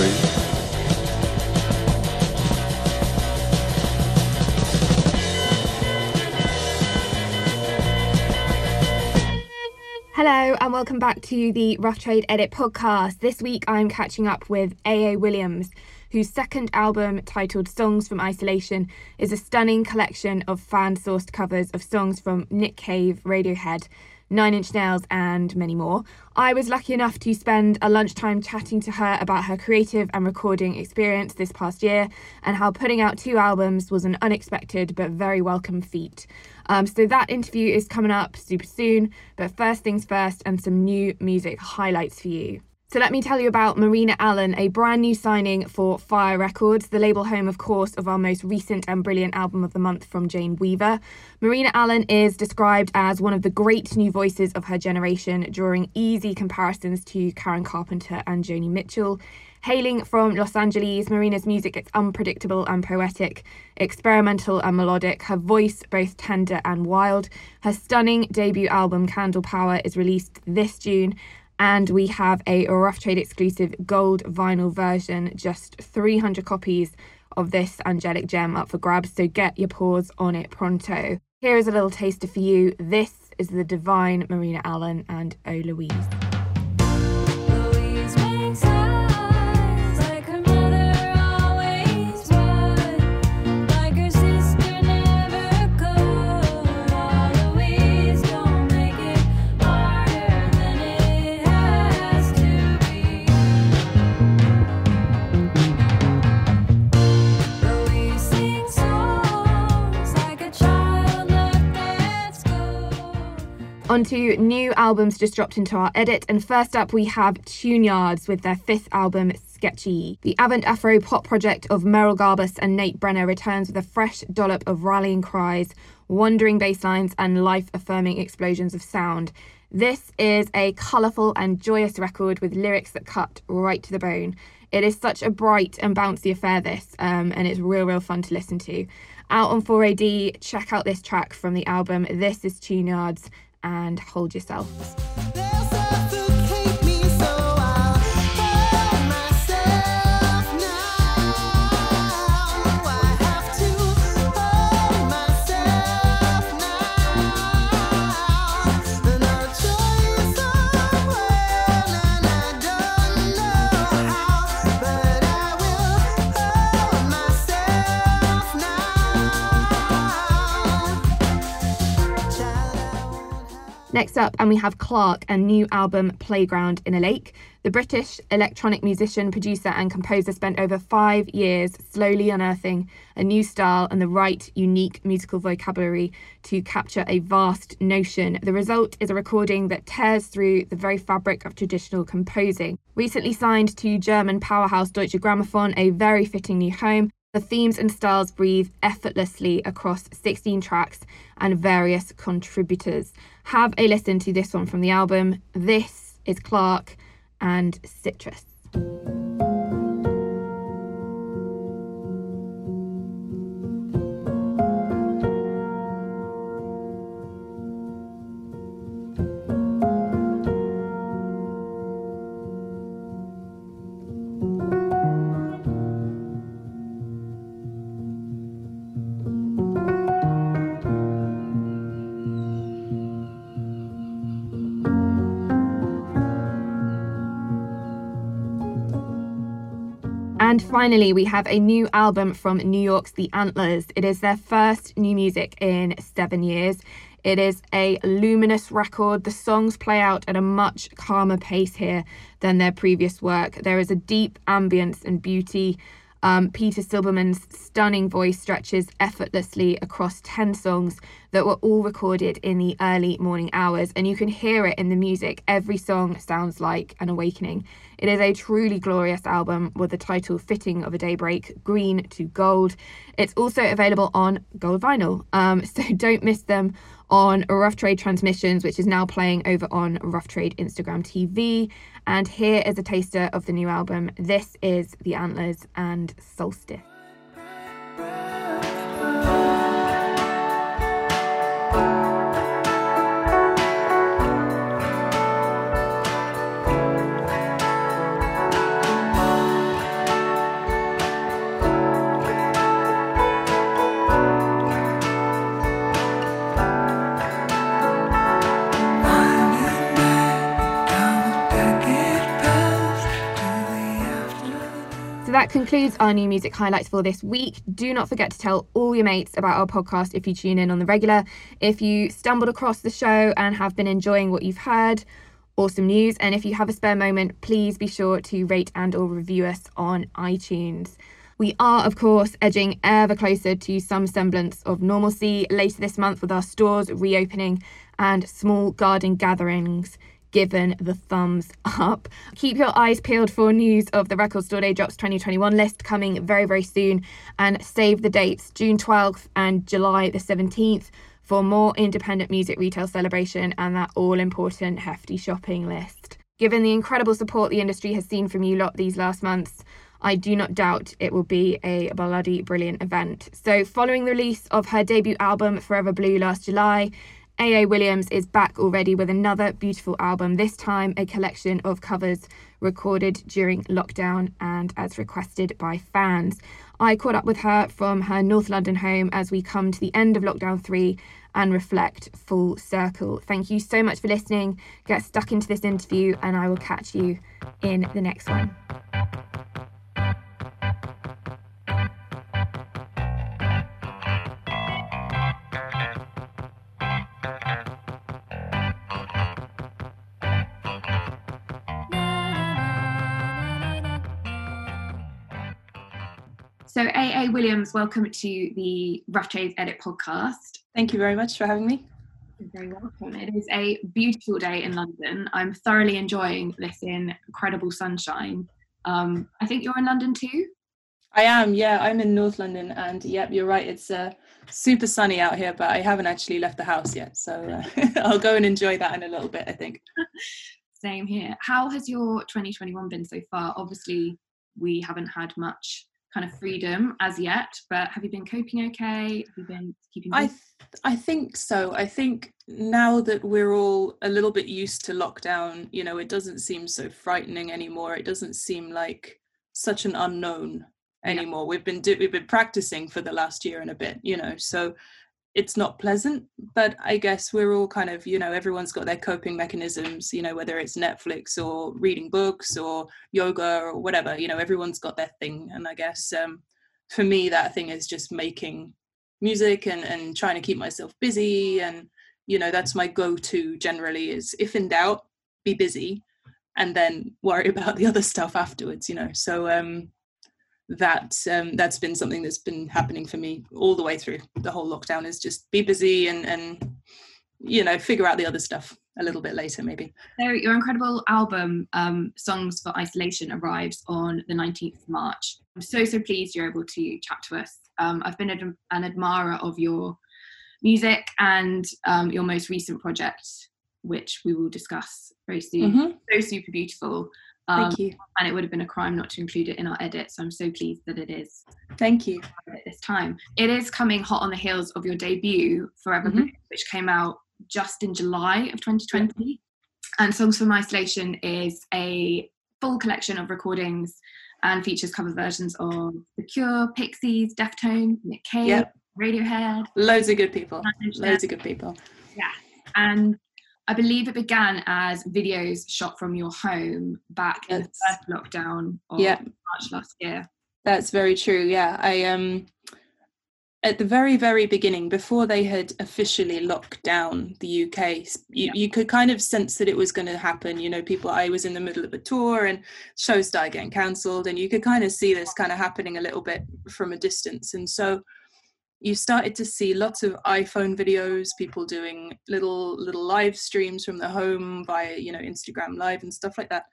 Trade. Hello, and welcome back to the Rough Trade Edit podcast. This week I'm catching up with A.A. Williams, whose second album, titled Songs from Isolation, is a stunning collection of fan sourced covers of songs from Nick Cave, Radiohead, Nine Inch Nails, and many more. I was lucky enough to spend a lunchtime chatting to her about her creative and recording experience this past year and how putting out two albums was an unexpected but very welcome feat. Um, so that interview is coming up super soon, but first things first, and some new music highlights for you. So let me tell you about Marina Allen, a brand new signing for Fire Records, the label home, of course, of our most recent and brilliant album of the month from Jane Weaver. Marina Allen is described as one of the great new voices of her generation, drawing easy comparisons to Karen Carpenter and Joni Mitchell. Hailing from Los Angeles, Marina's music is unpredictable and poetic, experimental and melodic, her voice both tender and wild. Her stunning debut album, Candle Power, is released this June, and we have a Rough Trade exclusive gold vinyl version, just 300 copies of this angelic gem up for grabs, so get your paws on it pronto. Here is a little taster for you. This is the divine Marina Allen and Oh Louise. Onto new albums just dropped into our edit, and first up we have Tune-Yards with their fifth album, Sketchy. The avant afro pop project of Merrill Garbus and Nate Brenner returns with a fresh dollop of rallying cries, wandering bass lines, and life affirming explosions of sound. This is a colourful and joyous record with lyrics that cut right to the bone. It is such a bright and bouncy affair, this, um, and it's real, real fun to listen to. Out on 4AD, check out this track from the album. This is Tune-Yards and hold yourselves. Next up, and we have Clark and new album Playground in a Lake. The British electronic musician, producer, and composer spent over five years slowly unearthing a new style and the right, unique musical vocabulary to capture a vast notion. The result is a recording that tears through the very fabric of traditional composing. Recently signed to German powerhouse Deutsche Grammophon, a very fitting new home, the themes and styles breathe effortlessly across 16 tracks and various contributors. Have a listen to this one from the album. This is Clark and Citrus. Finally, we have a new album from New York's The Antlers. It is their first new music in seven years. It is a luminous record. The songs play out at a much calmer pace here than their previous work. There is a deep ambience and beauty. Um, Peter Silberman's stunning voice stretches effortlessly across 10 songs that were all recorded in the early morning hours, and you can hear it in the music. Every song sounds like an awakening. It is a truly glorious album with the title fitting of a daybreak, green to gold. It's also available on gold vinyl, um, so don't miss them on Rough Trade Transmissions, which is now playing over on Rough Trade Instagram TV. And here is a taster of the new album. This is The Antlers and Solstice. So that concludes our new music highlights for this week. Do not forget to tell all your mates about our podcast if you tune in on the regular. If you stumbled across the show and have been enjoying what you've heard, awesome news. And if you have a spare moment, please be sure to rate and or review us on iTunes. We are, of course, edging ever closer to some semblance of normalcy later this month with our stores reopening and small garden gatherings given the thumbs up. Keep your eyes peeled for news of the Record Store Day Drops 2021 list coming very, very soon. And save the dates June 12th and July the 17th for more independent music retail celebration and that all important hefty shopping list. Given the incredible support the industry has seen from you lot these last months, I do not doubt it will be a bloody brilliant event. So, following the release of her debut album Forever Blue last July, AA Williams is back already with another beautiful album, this time a collection of covers recorded during lockdown and as requested by fans. I caught up with her from her North London home as we come to the end of lockdown three and reflect full circle. Thank you so much for listening. Get stuck into this interview, and I will catch you in the next one. So, AA Williams, welcome to the Rough Trades Edit podcast. Thank you very much for having me. You're very welcome. It is a beautiful day in London. I'm thoroughly enjoying this in incredible sunshine. Um, I think you're in London too. I am, yeah. I'm in North London, and yep, you're right. It's uh, super sunny out here, but I haven't actually left the house yet, so uh, I'll go and enjoy that in a little bit. I think. Same here. How has your 2021 been so far? Obviously, we haven't had much kind of freedom as yet but have you been coping okay? Have you been keeping i th- i think so. I think now that we're all a little bit used to lockdown you know it doesn't seem so frightening anymore. It doesn't seem like such an unknown anymore. Yeah. we've been do- we've been practicing for the last year and a bit you know so it's not pleasant but i guess we're all kind of you know everyone's got their coping mechanisms you know whether it's netflix or reading books or yoga or whatever you know everyone's got their thing. And i guess um, for me that thing is just making music and and trying to keep myself busy. And you know that's my go-to generally is if in doubt be busy and then worry about the other stuff afterwards you know. So um that um, that's been something that's been happening for me all the way through. The whole lockdown is just be busy and and you know figure out the other stuff a little bit later maybe. So your incredible album um, songs for isolation arrives on the 19th of march. I'm so so pleased you're able to chat to us. Um, i've been an, an, admirer of your music and um, your most recent project which we will discuss very soon. Mm-hmm. so super beautiful um, Thank you. And it would have been a crime not to include it in our edit. So I'm so pleased that it is. Thank you. At this time, it is coming hot on the heels of your debut, Forever, mm-hmm. which came out just in July of 2020. Yeah. And Songs from Isolation is a full collection of recordings and features cover versions of The Cure, Pixies, Deftones, Nick Cave, yep. Radiohead. Loads of good people. Loads of good people. Yeah. And I believe it began as videos shot from your home back yes. in the first lockdown of yeah. March last year. That's very true. Yeah, I um at the very very beginning before they had officially locked down the UK you, yeah. you could kind of sense that it was going to happen you know people I was in the middle of a tour and shows started getting cancelled and you could kind of see this kind of happening a little bit from a distance and so you started to see lots of iphone videos people doing little little live streams from their home via you know instagram live and stuff like that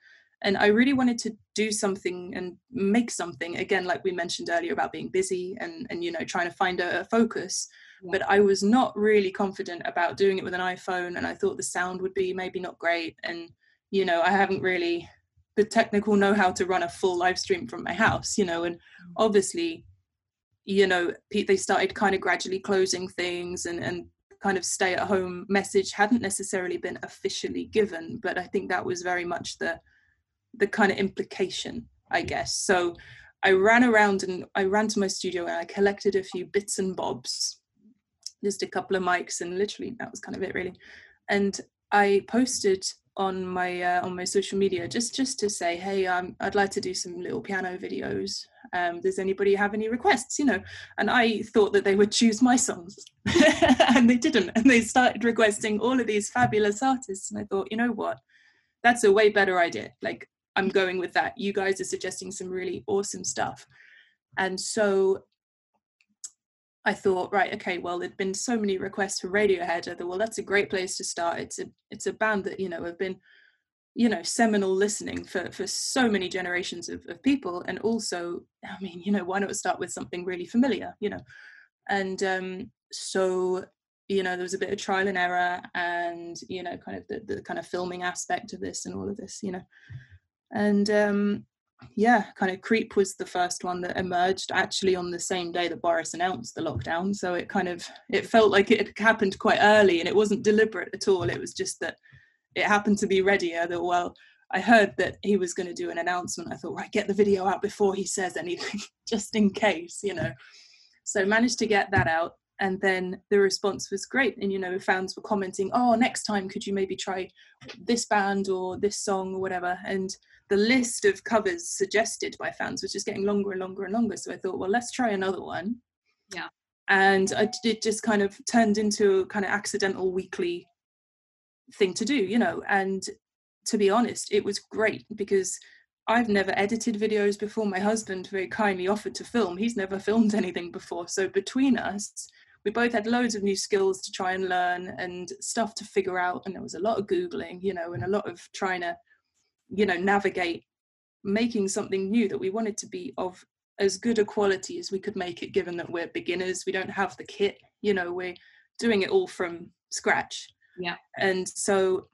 and i really wanted to do something and make something again like we mentioned earlier about being busy and and you know trying to find a, a focus yeah. but i was not really confident about doing it with an iphone and i thought the sound would be maybe not great and you know i haven't really the technical know-how to run a full live stream from my house you know and mm. obviously you know they started kind of gradually closing things and and kind of stay at home message hadn't necessarily been officially given but i think that was very much the the kind of implication i guess. So i ran around and i ran to my studio and i collected a few bits and bobs just a couple of mics and literally that was kind of it really. And i posted on my uh, on my social media just just to say hey um, i'd like to do some little piano videos. Um, does anybody have any requests? You know and i thought that they would choose my songs. And they didn't and they started requesting all of these fabulous artists and i thought you know what? That's a way better idea. Like i'm going with that. You guys are suggesting some really awesome stuff. And so I thought, right, okay, well, there'd been so many requests for Radiohead. I thought, well, that's a great place to start. It's a it's a band that you know have been, you know, seminal listening for for so many generations of, of people, and also, I mean, you know, why not start with something really familiar, you know, and um, so you know there was a bit of trial and error, and you know, kind of the the kind of filming aspect of this and all of this, you know, and um, yeah, kind of Creep was the first one that emerged actually on the same day that Boris announced the lockdown. So it kind of it felt like it happened quite early and it wasn't deliberate at all. It was just that it happened to be. I thought, well, I heard that he was going to do an announcement. I thought, right, get the video out before he says anything, just in case, you know. So managed to get that out. And then the response was great. And, you know, fans were commenting, oh, next time could you maybe try this band or this song or whatever. And the list of covers suggested by fans was just getting longer and longer and longer. So I thought, well, let's try another one. Yeah. And I, it just kind of turned into a kind of accidental weekly thing to do, you know. And to be honest, it was great because I've never edited videos before. My husband very kindly offered to film. He's never filmed anything before. So between us, we both had loads of new skills to try and learn and stuff to figure out. And there was a lot of Googling, you know, and a lot of trying to you know navigate making something new that we wanted to be of as good a quality as we could make it given that we're beginners we don't have the kit you know we're doing it all from scratch yeah and so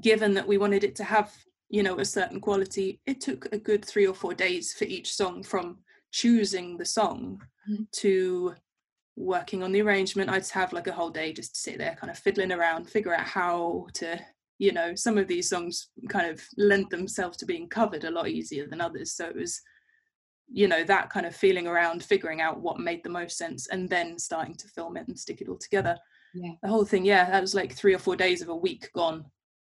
given that we wanted it to have you know a certain quality it took a good 3 or 4 days for each song from choosing the song mm-hmm. to working on the arrangement i'd have like a whole day just to sit there kind of fiddling around figure out how to you know some of these songs kind of lent themselves to being covered a lot easier than others. So it was you know that kind of feeling around figuring out what made the most sense and then starting to film it and stick it all together. Yeah. the whole thing yeah that was like three or four days of a week gone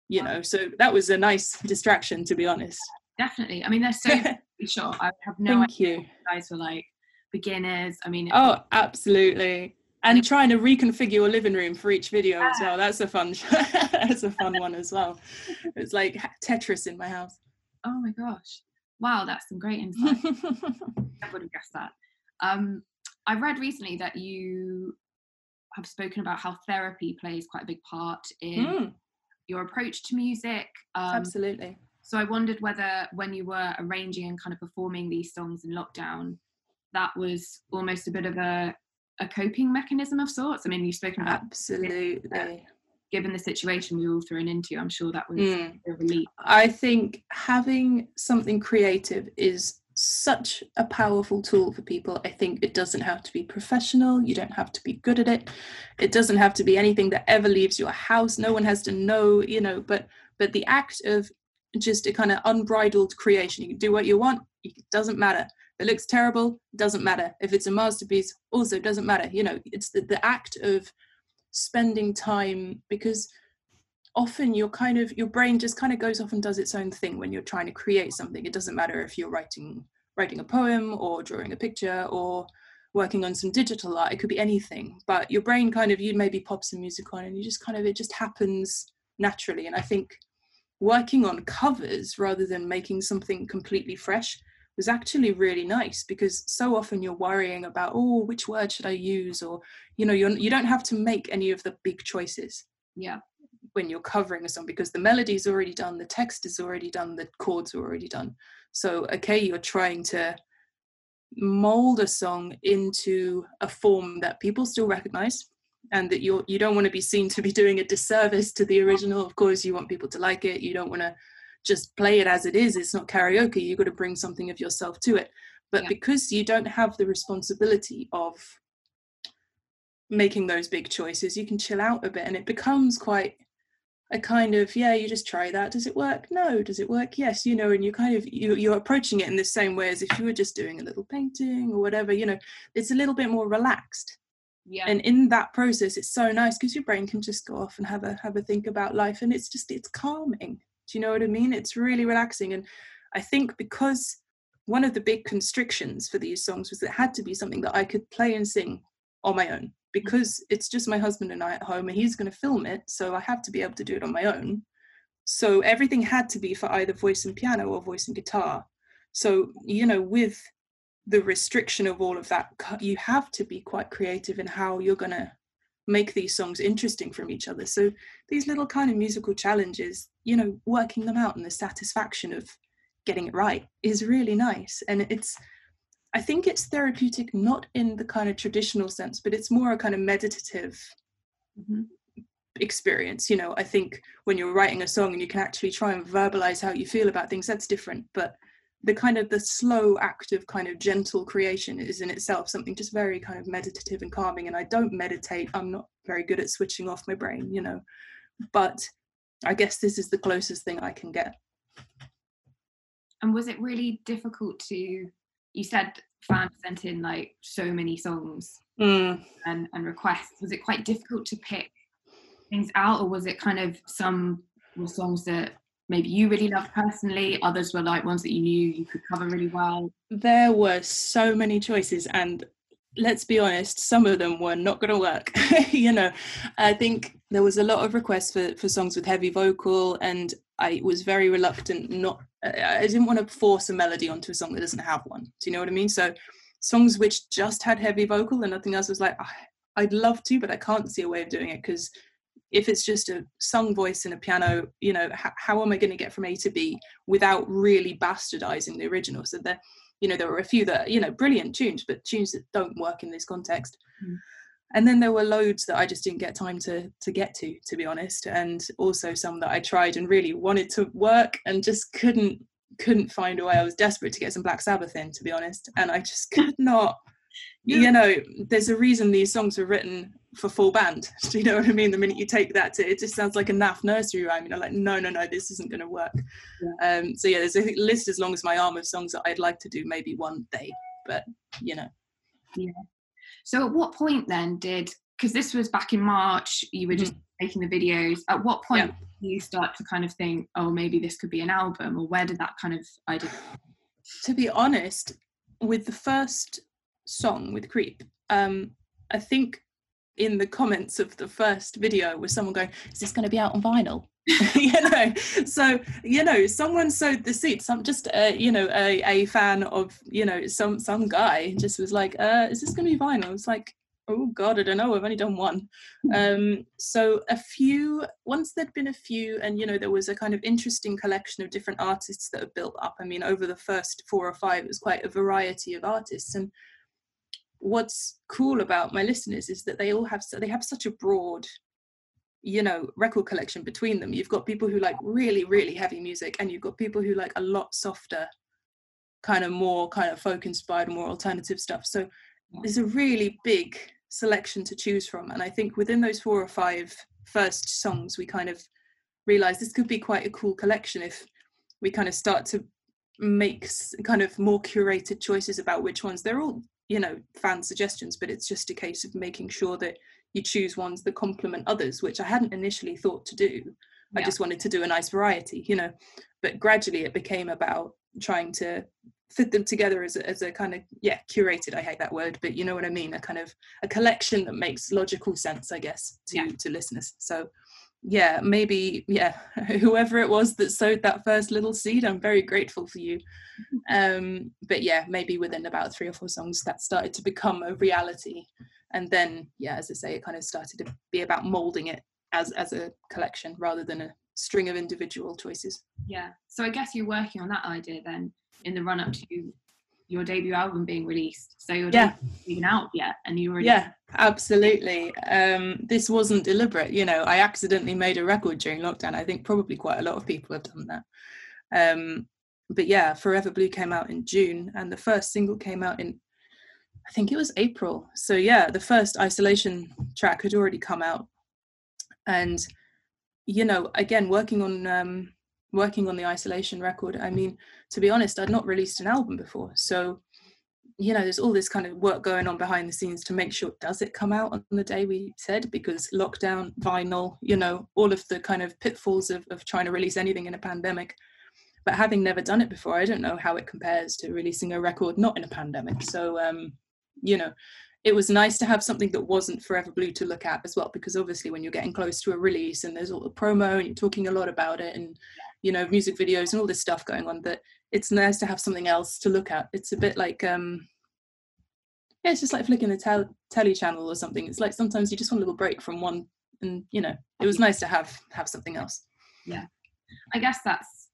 you know so that was a nice distraction to be honest. Definitely. I mean they're so sure i have no Thank idea you. guys were like beginners. I mean oh absolutely. And trying to reconfigure your living room for each video as well. That's a fun that's a fun one as well. It's like tetris in my house. Oh my gosh. Wow that's some great insight. I would have guessed that. Um i read recently that you have spoken about how therapy plays quite a big part in mm. your approach to music. Um, absolutely. so i wondered whether when you were arranging and kind of performing these songs in lockdown that was almost a bit of a a coping mechanism of sorts? I mean, you've spoken about absolutely. Given the situation we were all thrown into, I'm sure that was mm. a relief. I think having something creative is such a powerful tool for people. I think it doesn't have to be professional. You don't have to be good at it. It doesn't have to be anything that ever leaves your house. No one has to know, you know, but but the act of just a kind of unbridled creation. You can do what you want. It doesn't matter it looks terrible doesn't matter. If it's a masterpiece also doesn't matter. You know it's the, the act of spending time because often you're kind of your brain just kind of goes off and does its own thing when you're trying to create something. It doesn't matter if you're writing writing a poem or drawing a picture or working on some digital art. It could be anything. But your brain kind of you maybe pop some music on and you just kind of it just happens naturally. And i think working on covers rather than making something completely fresh was actually really nice because so often you're worrying about oh which word should i use? or you know you're you don't have to make any of the big choices yeah. when you're covering a song because the melody's already done the text is already done the chords are already done. So okay you're trying to mold a song into a form that people still recognize and that you're you don't want to be seen to be doing a disservice to the original. Of course you want people to like it. You don't want to just play it as it is it's not karaoke you've got to bring something of yourself to it. But yeah. because you don't have the responsibility of making those big choices you can chill out a bit and it becomes quite a kind of yeah you just try that does it work? No does it work? Yes you know and you kind of you, you're approaching it in the same way as if you were just doing a little painting or whatever you know it's a little bit more relaxed. Yeah. and in that process it's so nice because your brain can just go off and have a have a think about life and it's just it's calming do you know what i mean? It's really relaxing and i think because one of the big constrictions for these songs was it had to be something that i could play and sing on my own because it's just my husband and i at home and he's going to film it so i have to be able to do it on my own. So everything had to be for either voice and piano or voice and guitar. So you know with the restriction of all of that you have to be quite creative in how you're going to make these songs interesting from each other. So these little kind of musical challenges you know working them out and the satisfaction of getting it right is really nice. And it's i think it's therapeutic not in the kind of traditional sense but it's more a kind of meditative mm-hmm. experience. You know i think when you're writing a song and you can actually try and verbalize how you feel about things that's different. But the kind of the slow active kind of gentle creation is in itself something just very kind of meditative and calming and i don't meditate. I'm not very good at switching off my brain you know. But i guess this is the closest thing i can get. And was it really difficult to you said fans sent in like so many songs mm. and, and requests. Was it quite difficult to pick things out or was it kind of some songs that maybe you really loved personally others were like ones that you knew you could cover really well. There were so many choices and let's be honest some of them were not going to work you know. I think there was a lot of requests for, for songs with heavy vocal and i was very reluctant not i didn't want to force a melody onto a song that doesn't have one do you know what i mean? So songs which just had heavy vocal and nothing else was like ah, i'd love to but i can't see a way of doing it because if it's just a sung voice and a piano you know h- how am i going to get from a to b without really bastardizing the original? So there you know there were a few that you know brilliant tunes but tunes that don't work in this context. Mm. and then there were loads that i just didn't get time to to get to to be honest and also some that i tried and really wanted to work and just couldn't couldn't find a way. I was desperate to get some black sabbath in to be honest and i just could not you know there's a reason these songs were written for full band do you know what i mean the minute you take that to it just sounds like a naff nursery rhyme you know like no no no this isn't going to work yeah. um so yeah there's a list as long as my arm of songs that i'd like to do maybe one day but you know yeah so at what point then did because this was back in march you were just mm-hmm. making the videos at what point yeah. you start to kind of think oh maybe this could be an album or where did that kind of idea to be honest with the first song with Creep, um, I think in the comments of the first video was someone going, "Is this going to be out on vinyl?" you know, so you know, someone sowed the seed. Some just uh, you know a, a fan of you know some some guy just was like, uh, "Is this going to be vinyl?" It's like, oh god, I don't know. I've only done one. Um, so a few once there'd been a few, and you know there was a kind of interesting collection of different artists that have built up. I mean, over the first four or five, it was quite a variety of artists and what's cool about my listeners is that they all have so they have such a broad you know record collection between them. You've got people who like really really heavy music and you've got people who like a lot softer kind of more kind of folk inspired more alternative stuff. So there's a really big selection to choose from and i think within those four or five first songs we kind of realized this could be quite a cool collection if we kind of start to make kind of more curated choices about which ones. They're all you know fan suggestions but it's just a case of making sure that you choose ones that complement others which i hadn't initially thought to do yeah. i just wanted to do a nice variety you know but gradually it became about trying to fit them together as a, as a kind of yeah curated i hate that word but you know what i mean a kind of a collection that makes logical sense i guess to yeah. to listeners so yeah maybe yeah whoever it was that sowed that first little seed i'm very grateful for you. Um but yeah maybe within about three or four songs that started to become a reality. And then yeah as i say it kind of started to be about molding it as as a collection rather than a string of individual choices. Yeah so i guess you're working on that idea then in the run up to your debut album being released. So you're yeah. even out yet, and you were yeah, absolutely. Um, this wasn't deliberate. You know, I accidentally made a record during lockdown. I think probably quite a lot of people have done that. Um, but yeah, Forever Blue came out in June, and the first single came out in I think it was April. So yeah, the first isolation track had already come out, and you know, again, working on um, working on the isolation record i mean to be honest i'd not released an album before. So you know there's all this kind of work going on behind the scenes to make sure does it come out on the day we said? Because lockdown vinyl you know all of the kind of pitfalls of, of trying to release anything in a pandemic. But having never done it before i don't know how it compares to releasing a record not in a pandemic. So um you know it was nice to have something that wasn't forever blue to look at as well because obviously when you're getting close to a release and there's all the promo and you're talking a lot about it and you know music videos and all this stuff going on that it's nice to have something else to look at. It's a bit like um yeah it's just like flicking the tel- telly channel or something. It's like sometimes you just want a little break from one and you know it was nice to have have something else. Yeah. I guess that's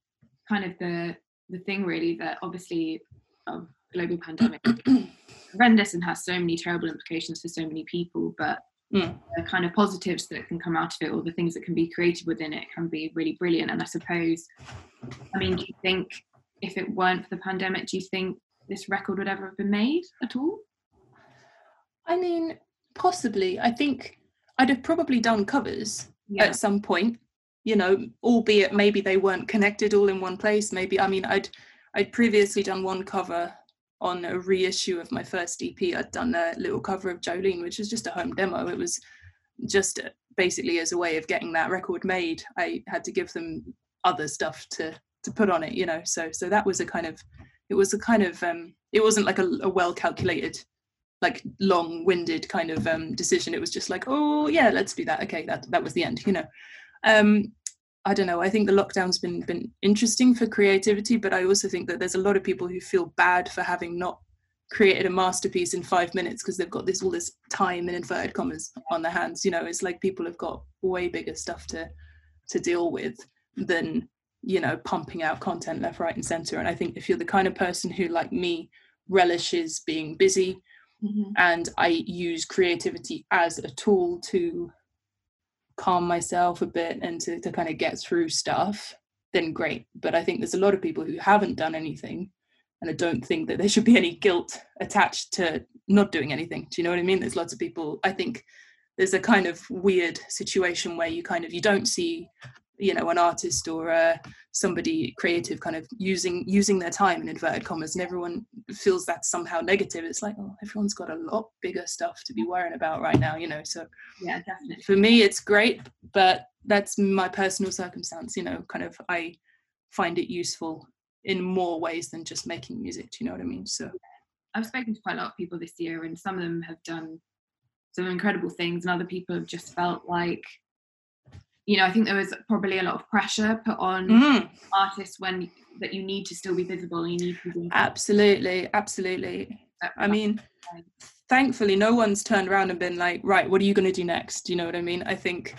kind of the the thing really that obviously um, global pandemic horrendous and has so many terrible implications for so many people but mm. the kind of positives that can come out of it or the things that can be created within it can be really brilliant and i suppose i mean do you think if it weren't for the pandemic do you think this record would ever have been made at all i mean possibly i think i'd have probably done covers yeah. at some point you know albeit maybe they weren't connected all in one place maybe i mean i'd i'd previously done one cover on a reissue of my first EP, I'd done a little cover of Jolene, which was just a home demo. It was just basically as a way of getting that record made. I had to give them other stuff to to put on it, you know. So so that was a kind of it was a kind of um it wasn't like a, a well calculated like long-winded kind of um decision it was just like oh yeah let's do that okay that that was the end you know um I don't know. I think the lockdown's been been interesting for creativity, but I also think that there's a lot of people who feel bad for having not created a masterpiece in five minutes because they've got this all this time in inverted commas on their hands. You know, it's like people have got way bigger stuff to to deal with than you know pumping out content left, right, and center. And I think if you're the kind of person who, like me, relishes being busy, mm-hmm. and I use creativity as a tool to calm myself a bit and to, to kind of get through stuff, then great. But I think there's a lot of people who haven't done anything. And I don't think that there should be any guilt attached to not doing anything. Do you know what I mean? There's lots of people, I think there's a kind of weird situation where you kind of you don't see you know an artist or uh, somebody creative kind of using using their time in inverted commas and everyone feels that somehow negative it's like oh everyone's got a lot bigger stuff to be worrying about right now you know so yeah definitely. for me it's great but that's my personal circumstance you know kind of i find it useful in more ways than just making music do you know what i mean? So i've spoken to quite a lot of people this year and some of them have done some incredible things and other people have just felt like you know, I think there was probably a lot of pressure put on mm. artists when that you need to still be visible. You need to be absolutely, absolutely. I mean, thankfully, no one's turned around and been like, right, what are you going to do next? Do you know what I mean? I think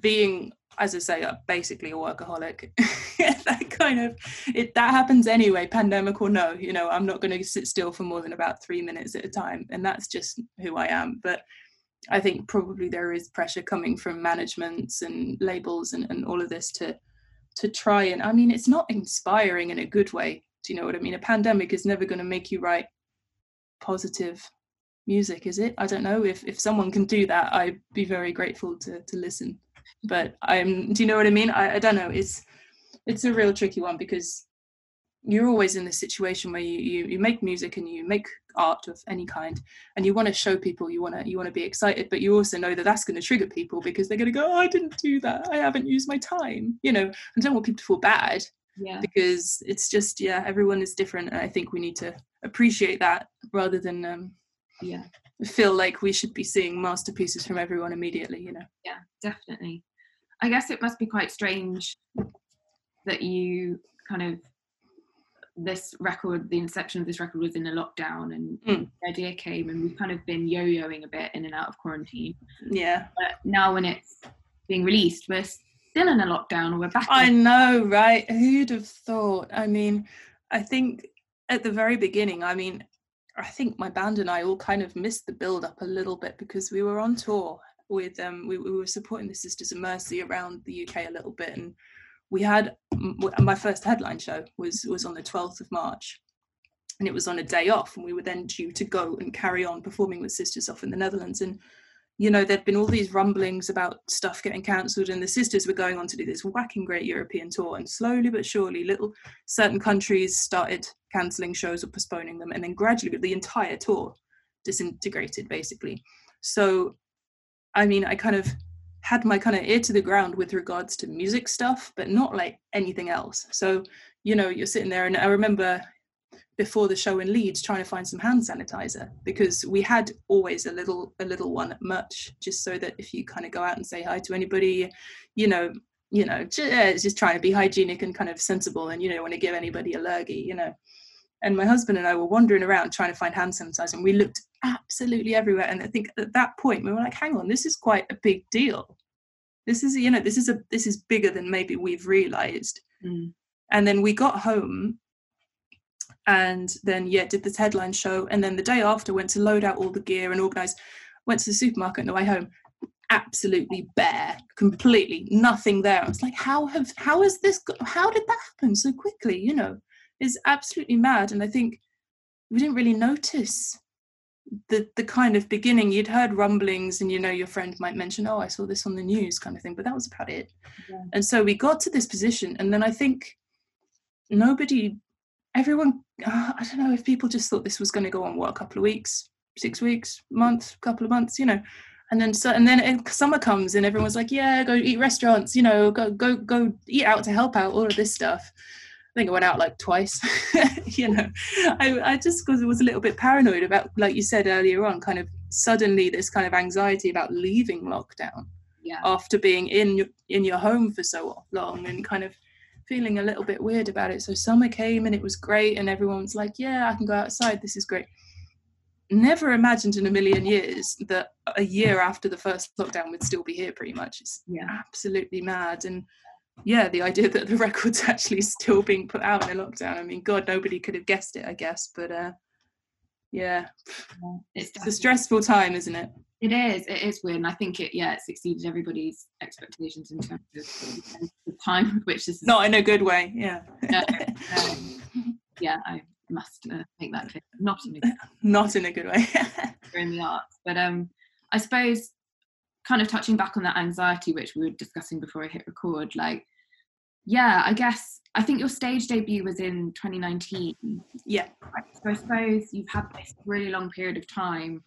being, as I say, basically a workaholic, that kind of it that happens anyway, pandemic or no. You know, I'm not going to sit still for more than about three minutes at a time, and that's just who I am. But I think probably there is pressure coming from managements and labels and, and all of this to to try and I mean it's not inspiring in a good way. Do you know what I mean? A pandemic is never going to make you write positive music, is it? I don't know. If if someone can do that, I'd be very grateful to to listen. But I'm do you know what I mean? I, I don't know. It's it's a real tricky one because you're always in this situation where you, you you make music and you make art of any kind and you want to show people you want to you want to be excited but you also know that that's going to trigger people because they're going to go oh, i didn't do that. I haven't used my time you know? I don't want people to feel bad yeah. because it's just yeah everyone is different and i think we need to appreciate that rather than um yeah. feel like we should be seeing masterpieces from everyone immediately you know? Yeah definitely. I guess it must be quite strange that you kind of this record, the inception of this record was in a lockdown, and mm. the idea came, and we've kind of been yo-yoing a bit in and out of quarantine. Yeah. But now, when it's being released, we're still in a lockdown, or we're back. I know, right? Who'd have thought? I mean, I think at the very beginning, I mean, I think my band and I all kind of missed the build up a little bit because we were on tour with um we, we were supporting the Sisters of Mercy around the UK a little bit and we had my first headline show was was on the 12th of March. And it was on a day off and we were then due to go and carry on performing with sisters off in the Netherlands. And you know there'd been all these rumblings about stuff getting cancelled and the sisters were going on to do this whacking great European tour. And slowly but surely little certain countries started cancelling shows or postponing them, and then gradually the entire tour disintegrated basically. So, I mean, I kind of had my kind of ear to the ground with regards to music stuff, but not like anything else. So, you know, you're sitting there, and I remember before the show in Leeds trying to find some hand sanitizer because we had always a little a little one at much just so that if you kind of go out and say hi to anybody, you know, you know, just, just trying to be hygienic and kind of sensible and you don't want to give anybody a you know. And my husband and I were wandering around trying to find hand sanitizer and we looked absolutely everywhere. And I think at that point we were like, hang on, this is quite a big deal. This is, you know, this is a this is bigger than maybe we've realized. Mm. And then we got home and then yeah did this headline show and then the day after went to load out all the gear and organize went to the supermarket on the way home absolutely bare completely nothing there i was like how have how is this how did that happen so quickly you know it's absolutely mad and i think we didn't really notice the the kind of beginning. You'd heard rumblings and you know your friend might mention oh i saw this on the news kind of thing but that was about it. Yeah. and so we got to this position and then i think nobody everyone uh, i don't know if people just thought this was going to go on what a couple of weeks six weeks month couple of months you know? And then so and then summer comes and everyone's like yeah go eat restaurants you know go go go eat out to help out all of this stuff i think i went out like twice you know i i just because it was a little bit paranoid about like you said earlier on kind of suddenly this kind of anxiety about leaving lockdown yeah. after being in your in your home for so long and kind of feeling a little bit weird about it. So summer came and it was great, and everyone was like, "Yeah, I can go outside. This is great." Never imagined in a million years that a year after the first lockdown would still be here. Pretty much, it's yeah. absolutely mad. And yeah, the idea that the record's actually still being put out in a lockdown. I mean, God, nobody could have guessed it, I guess. But uh, yeah, it's, it's a stressful time, isn't it? It is. It is weird, and I think it yeah it's exceeded everybody's expectations in terms of the time with which this is not in a good way. Yeah. um, yeah, I must uh, make that clear. Not in a good not in a good way. in the arts, but um, I suppose kind of touching back on that anxiety which we were discussing before I hit record, like yeah, I guess I think your stage debut was in 2019. Yeah. So I suppose you've had this really long period of time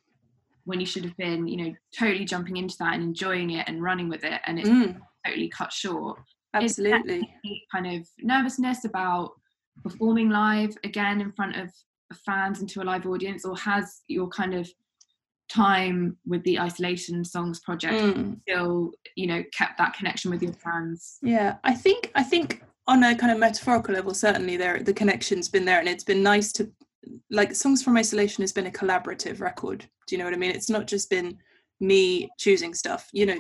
when you should have been, you know, totally jumping into that and enjoying it and running with it, and it's mm. totally cut short. Absolutely. Kind of nervousness about performing live again in front of fans and to a live audience, or has your kind of time with the isolation songs project mm. still you know kept that connection with your fans. Yeah i think i think on a kind of metaphorical level certainly there the connection's been there and it's been nice to like songs from isolation has been a collaborative record do you know what i mean? It's not just been me choosing stuff you know?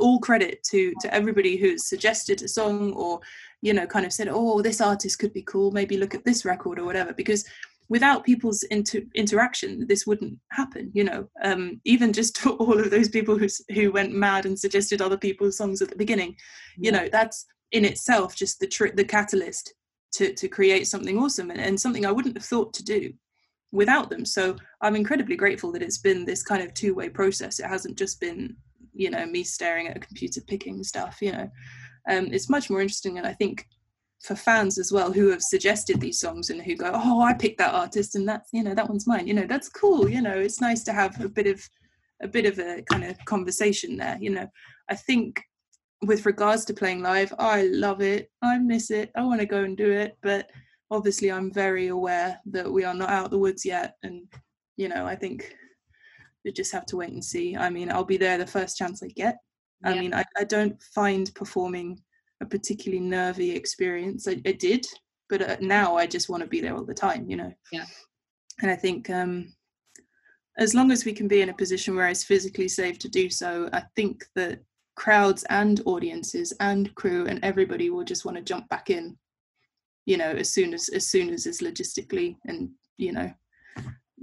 All credit to to everybody who's suggested a song or you know kind of said oh this artist could be cool maybe look at this record or whatever because without people's inter- interaction this wouldn't happen you know um, even just to all of those people who who went mad and suggested other people's songs at the beginning you know that's in itself just the tr- the catalyst to to create something awesome and, and something I wouldn't have thought to do without them. So I'm incredibly grateful that it's been this kind of two-way process. It hasn't just been, you know, me staring at a computer picking stuff, you know. Um, it's much more interesting and I think for fans as well who have suggested these songs and who go, Oh, I picked that artist and that's you know, that one's mine, you know, that's cool, you know, it's nice to have a bit of a bit of a kind of conversation there, you know. I think with regards to playing live, I love it. I miss it. I want to go and do it, but obviously I'm very aware that we are not out of the woods yet and you know, I think we just have to wait and see. I mean, I'll be there the first chance I get. Yeah. I mean, I, I don't find performing a particularly nervy experience. I, I did, but uh, now I just want to be there all the time, you know. Yeah. And I think um as long as we can be in a position where it's physically safe to do so, I think that crowds and audiences and crew and everybody will just want to jump back in you know as soon as as soon as is logistically and you know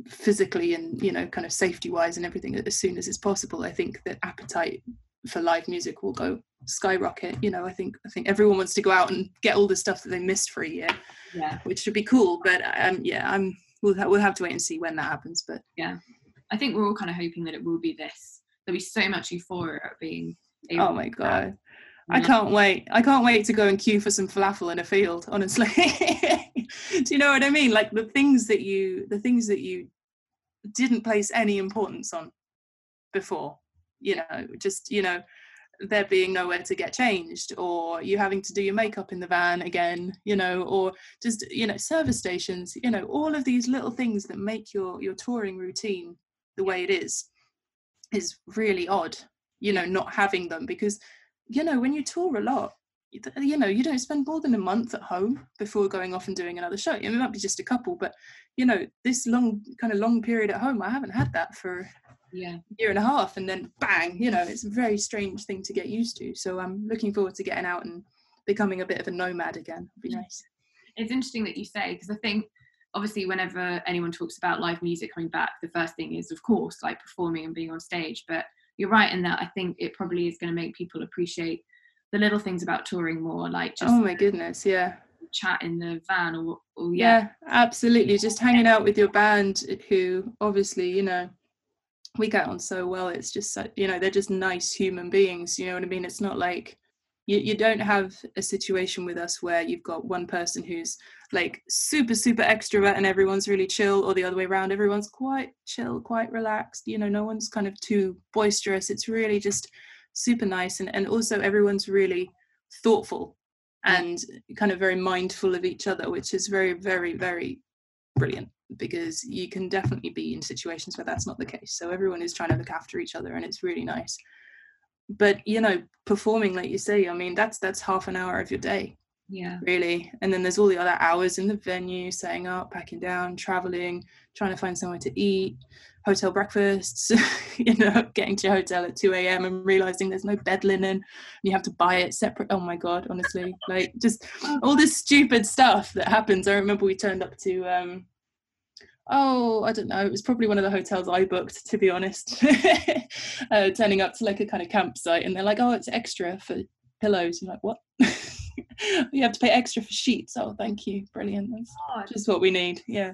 physically and you know kind of safety wise and everything as soon as it's possible i think that appetite for live music will go skyrocket you know i think i think everyone wants to go out and get all the stuff that they missed for a year yeah which should be cool but um yeah i'm we'll, ha- we'll have to wait and see when that happens but yeah i think we're all kind of hoping that it will be this there'll be so much euphoria at being oh my god I can't wait. I can't wait to go and queue for some falafel in a field, honestly. Do you know what I mean? Like the things that you the things that you didn't place any importance on before, you know, just, you know, there being nowhere to get changed or you having to do your makeup in the van again you know or just you know service stations you know all of these little things that make your your touring routine the way it is is really odd you know not having them because you know when you tour a lot you know you don't spend more than a month at home before going off and doing another show. It might be just a couple but you know this long kind of long period at home i haven't had that for yeah. year and a half and then bang you know it's a very strange thing to get used to. So i'm looking forward to getting out and becoming a bit of a nomad again. It'd be nice. it's interesting that you say because i think obviously whenever anyone talks about live music coming back the first thing is of course like performing and being on stage. But you're right in that i think it probably is going to make people appreciate the little things about touring more like just oh my goodness yeah. chat in the van or, or yeah. yeah absolutely. Just hanging out with your band who obviously you know we get on so well it's just you know they're just nice human beings you know what i mean? It's not like you, you don't have a situation with us where you've got one person who's like super super extrovert and everyone's really chill or the other way around everyone's quite chill quite relaxed you know no one's kind of too boisterous it's really just super nice and, and also everyone's really thoughtful and kind of very mindful of each other which is very very very brilliant because you can definitely be in situations where that's not the case. So everyone is trying to look after each other and it's really nice. But you know performing like you say i mean that's that's half an hour of your day yeah. really. And then there's all the other hours in the venue setting up packing down traveling trying to find somewhere to eat hotel breakfasts you know getting to your hotel at 2 a.m and realizing there's no bed linen and you have to buy it separate oh my god honestly. Like just all this stupid stuff that happens. I remember we turned up to um oh i don't know it was probably one of the hotels i booked to be honest uh, turning up to like a kind of campsite and they're like oh it's extra for pillows you're like what you have to pay extra for sheets oh thank you brilliant that's oh, just what we need yeah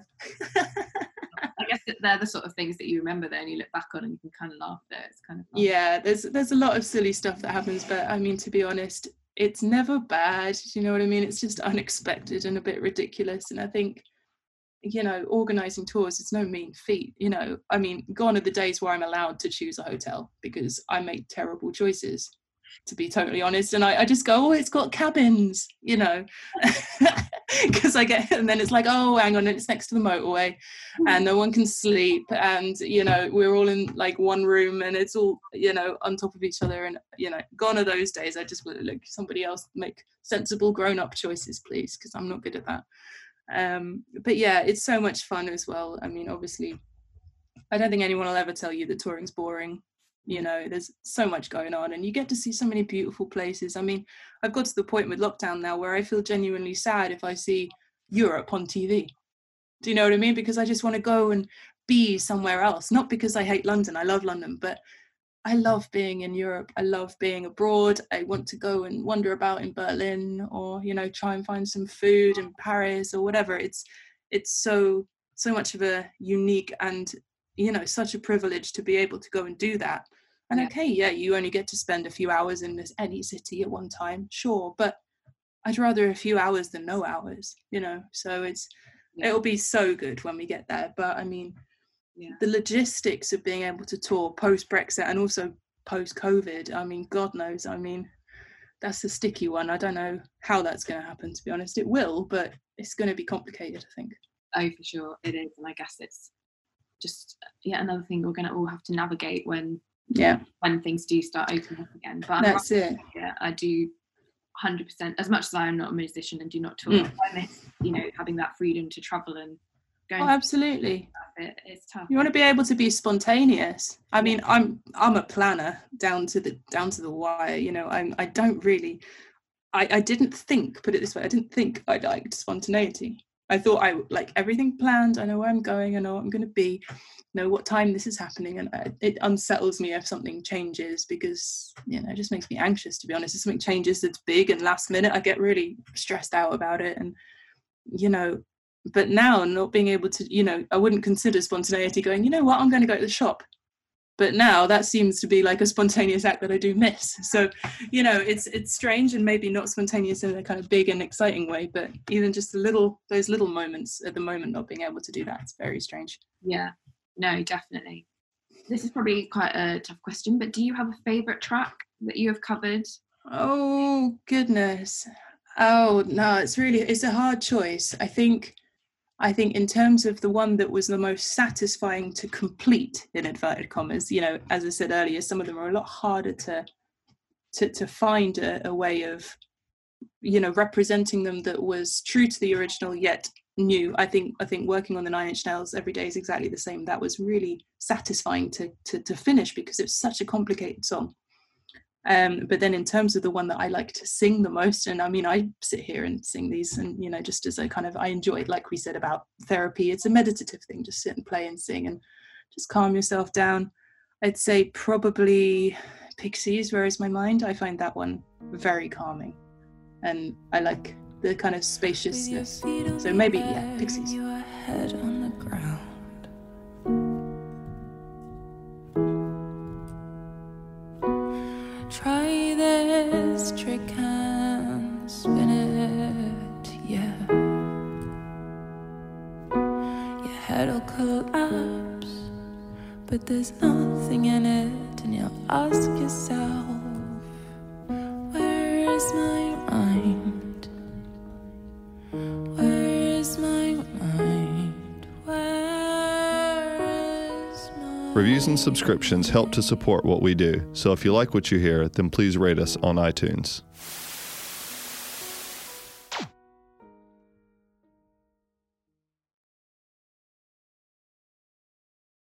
I guess they're the sort of things that you remember then you look back on and you can kind of laugh there. It's kind of fun. yeah. There's there's a lot of silly stuff that happens, but I mean to be honest, it's never bad. Do you know what I mean? It's just unexpected and a bit ridiculous. And I think you know, organizing tours is no mean feat. You know, I mean, gone are the days where I'm allowed to choose a hotel because I made terrible choices, to be totally honest. And I, I just go, oh, it's got cabins, you know, because I get, and then it's like, oh, hang on, it's next to the motorway hmm. and no one can sleep. And, you know, we're all in like one room and it's all, you know, on top of each other. And, you know, gone are those days. I just want to look somebody else make sensible grown up choices, please, because I'm not good at that um, but yeah it's so much fun as well. I mean obviously i don't think anyone will ever tell you that touring's boring. You know there's so much going on and you get to see so many beautiful places. I mean i've got to the point with lockdown now where i feel genuinely sad if i see europe on tv do you know what i mean? Because i just want to go and be somewhere else. Not because i hate london i love london but I love being in Europe. I love being abroad. I want to go and wander about in Berlin or, you know, try and find some food in Paris or whatever. It's it's so so much of a unique and you know such a privilege to be able to go and do that. And yeah. okay, yeah, you only get to spend a few hours in this any city at one time, sure, but I'd rather a few hours than no hours, you know. So it's yeah. it'll be so good when we get there. But I mean, yeah. the logistics of being able to tour post Brexit and also post COVID. I mean, God knows. I mean, that's the sticky one. I don't know how that's going to happen. To be honest, it will, but it's going to be complicated. I think. Oh, for sure, it is, and I guess it's just yet another thing we're going to all have to navigate when yeah when things do start opening up again. But that's it. Yeah, I do. 100% as much as I am not a musician and do not tour mm. I miss you know having that freedom to travel and going oh, absolutely. it, it's tough. You want to be able to be spontaneous. I mean i'm i'm a planner down to the down to the wire you know i'm i don't really i i didn't think put it this way i didn't think i liked spontaneity. I thought i like everything planned i know where i'm going i know what i'm going to be know what time this is happening and it unsettles me if something changes because you know it just makes me anxious to be honest. If something changes that's big and last minute i get really stressed out about it and you know but now not being able to you know i wouldn't consider spontaneity going you know what i'm going to go to the shop but now that seems to be like a spontaneous act that I do miss. So, you know, it's it's strange and maybe not spontaneous in a kind of big and exciting way, but even just a little those little moments at the moment not being able to do that, it's very strange. Yeah, no, definitely. This is probably quite a tough question, but do you have a favorite track that you have covered? Oh goodness. Oh no, it's really it's a hard choice. I think I think in terms of the one that was the most satisfying to complete in inverted commas, you know, as I said earlier, some of them are a lot harder to to to find a, a way of you know representing them that was true to the original yet new. I think I think working on the Nine Inch Nails every day is exactly the same. That was really satisfying to to, to finish because it's such a complicated song. Um, but then in terms of the one that I like to sing the most, and I mean, I sit here and sing these, and you know, just as I kind of I enjoy it, like we said about therapy, it's a meditative thing. Just sit and play and sing, and just calm yourself down. I'd say probably Pixies. Where is my mind? I find that one very calming, and I like the kind of spaciousness. So maybe yeah, Pixies. But there's nothing in it, and you'll ask yourself, Where is my mind? Where is my mind? Where is my Reviews and subscriptions help to support what we do, so if you like what you hear, then please rate us on iTunes.